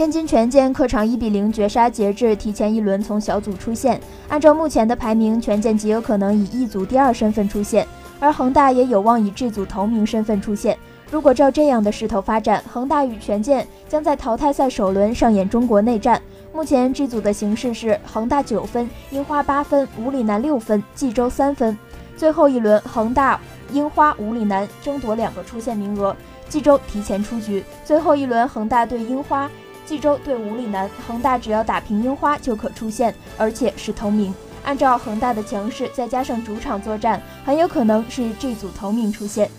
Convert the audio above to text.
天津权健客场一比零绝杀节制，提前一轮从小组出线。按照目前的排名，权健极有可能以一组第二身份出线，而恒大也有望以这组头名身份出线。如果照这样的势头发展，恒大与权健将在淘汰赛首轮上演中国内战。目前这组的形势是：恒大九分，樱花八分，五里南六分，冀州三分。最后一轮，恒大、樱花、五里南争夺两个出线名额，冀州提前出局。最后一轮，恒大对樱花。冀州对武里南，恒大只要打平樱花就可出线，而且是头名。按照恒大的强势，再加上主场作战，很有可能是这组头名出现。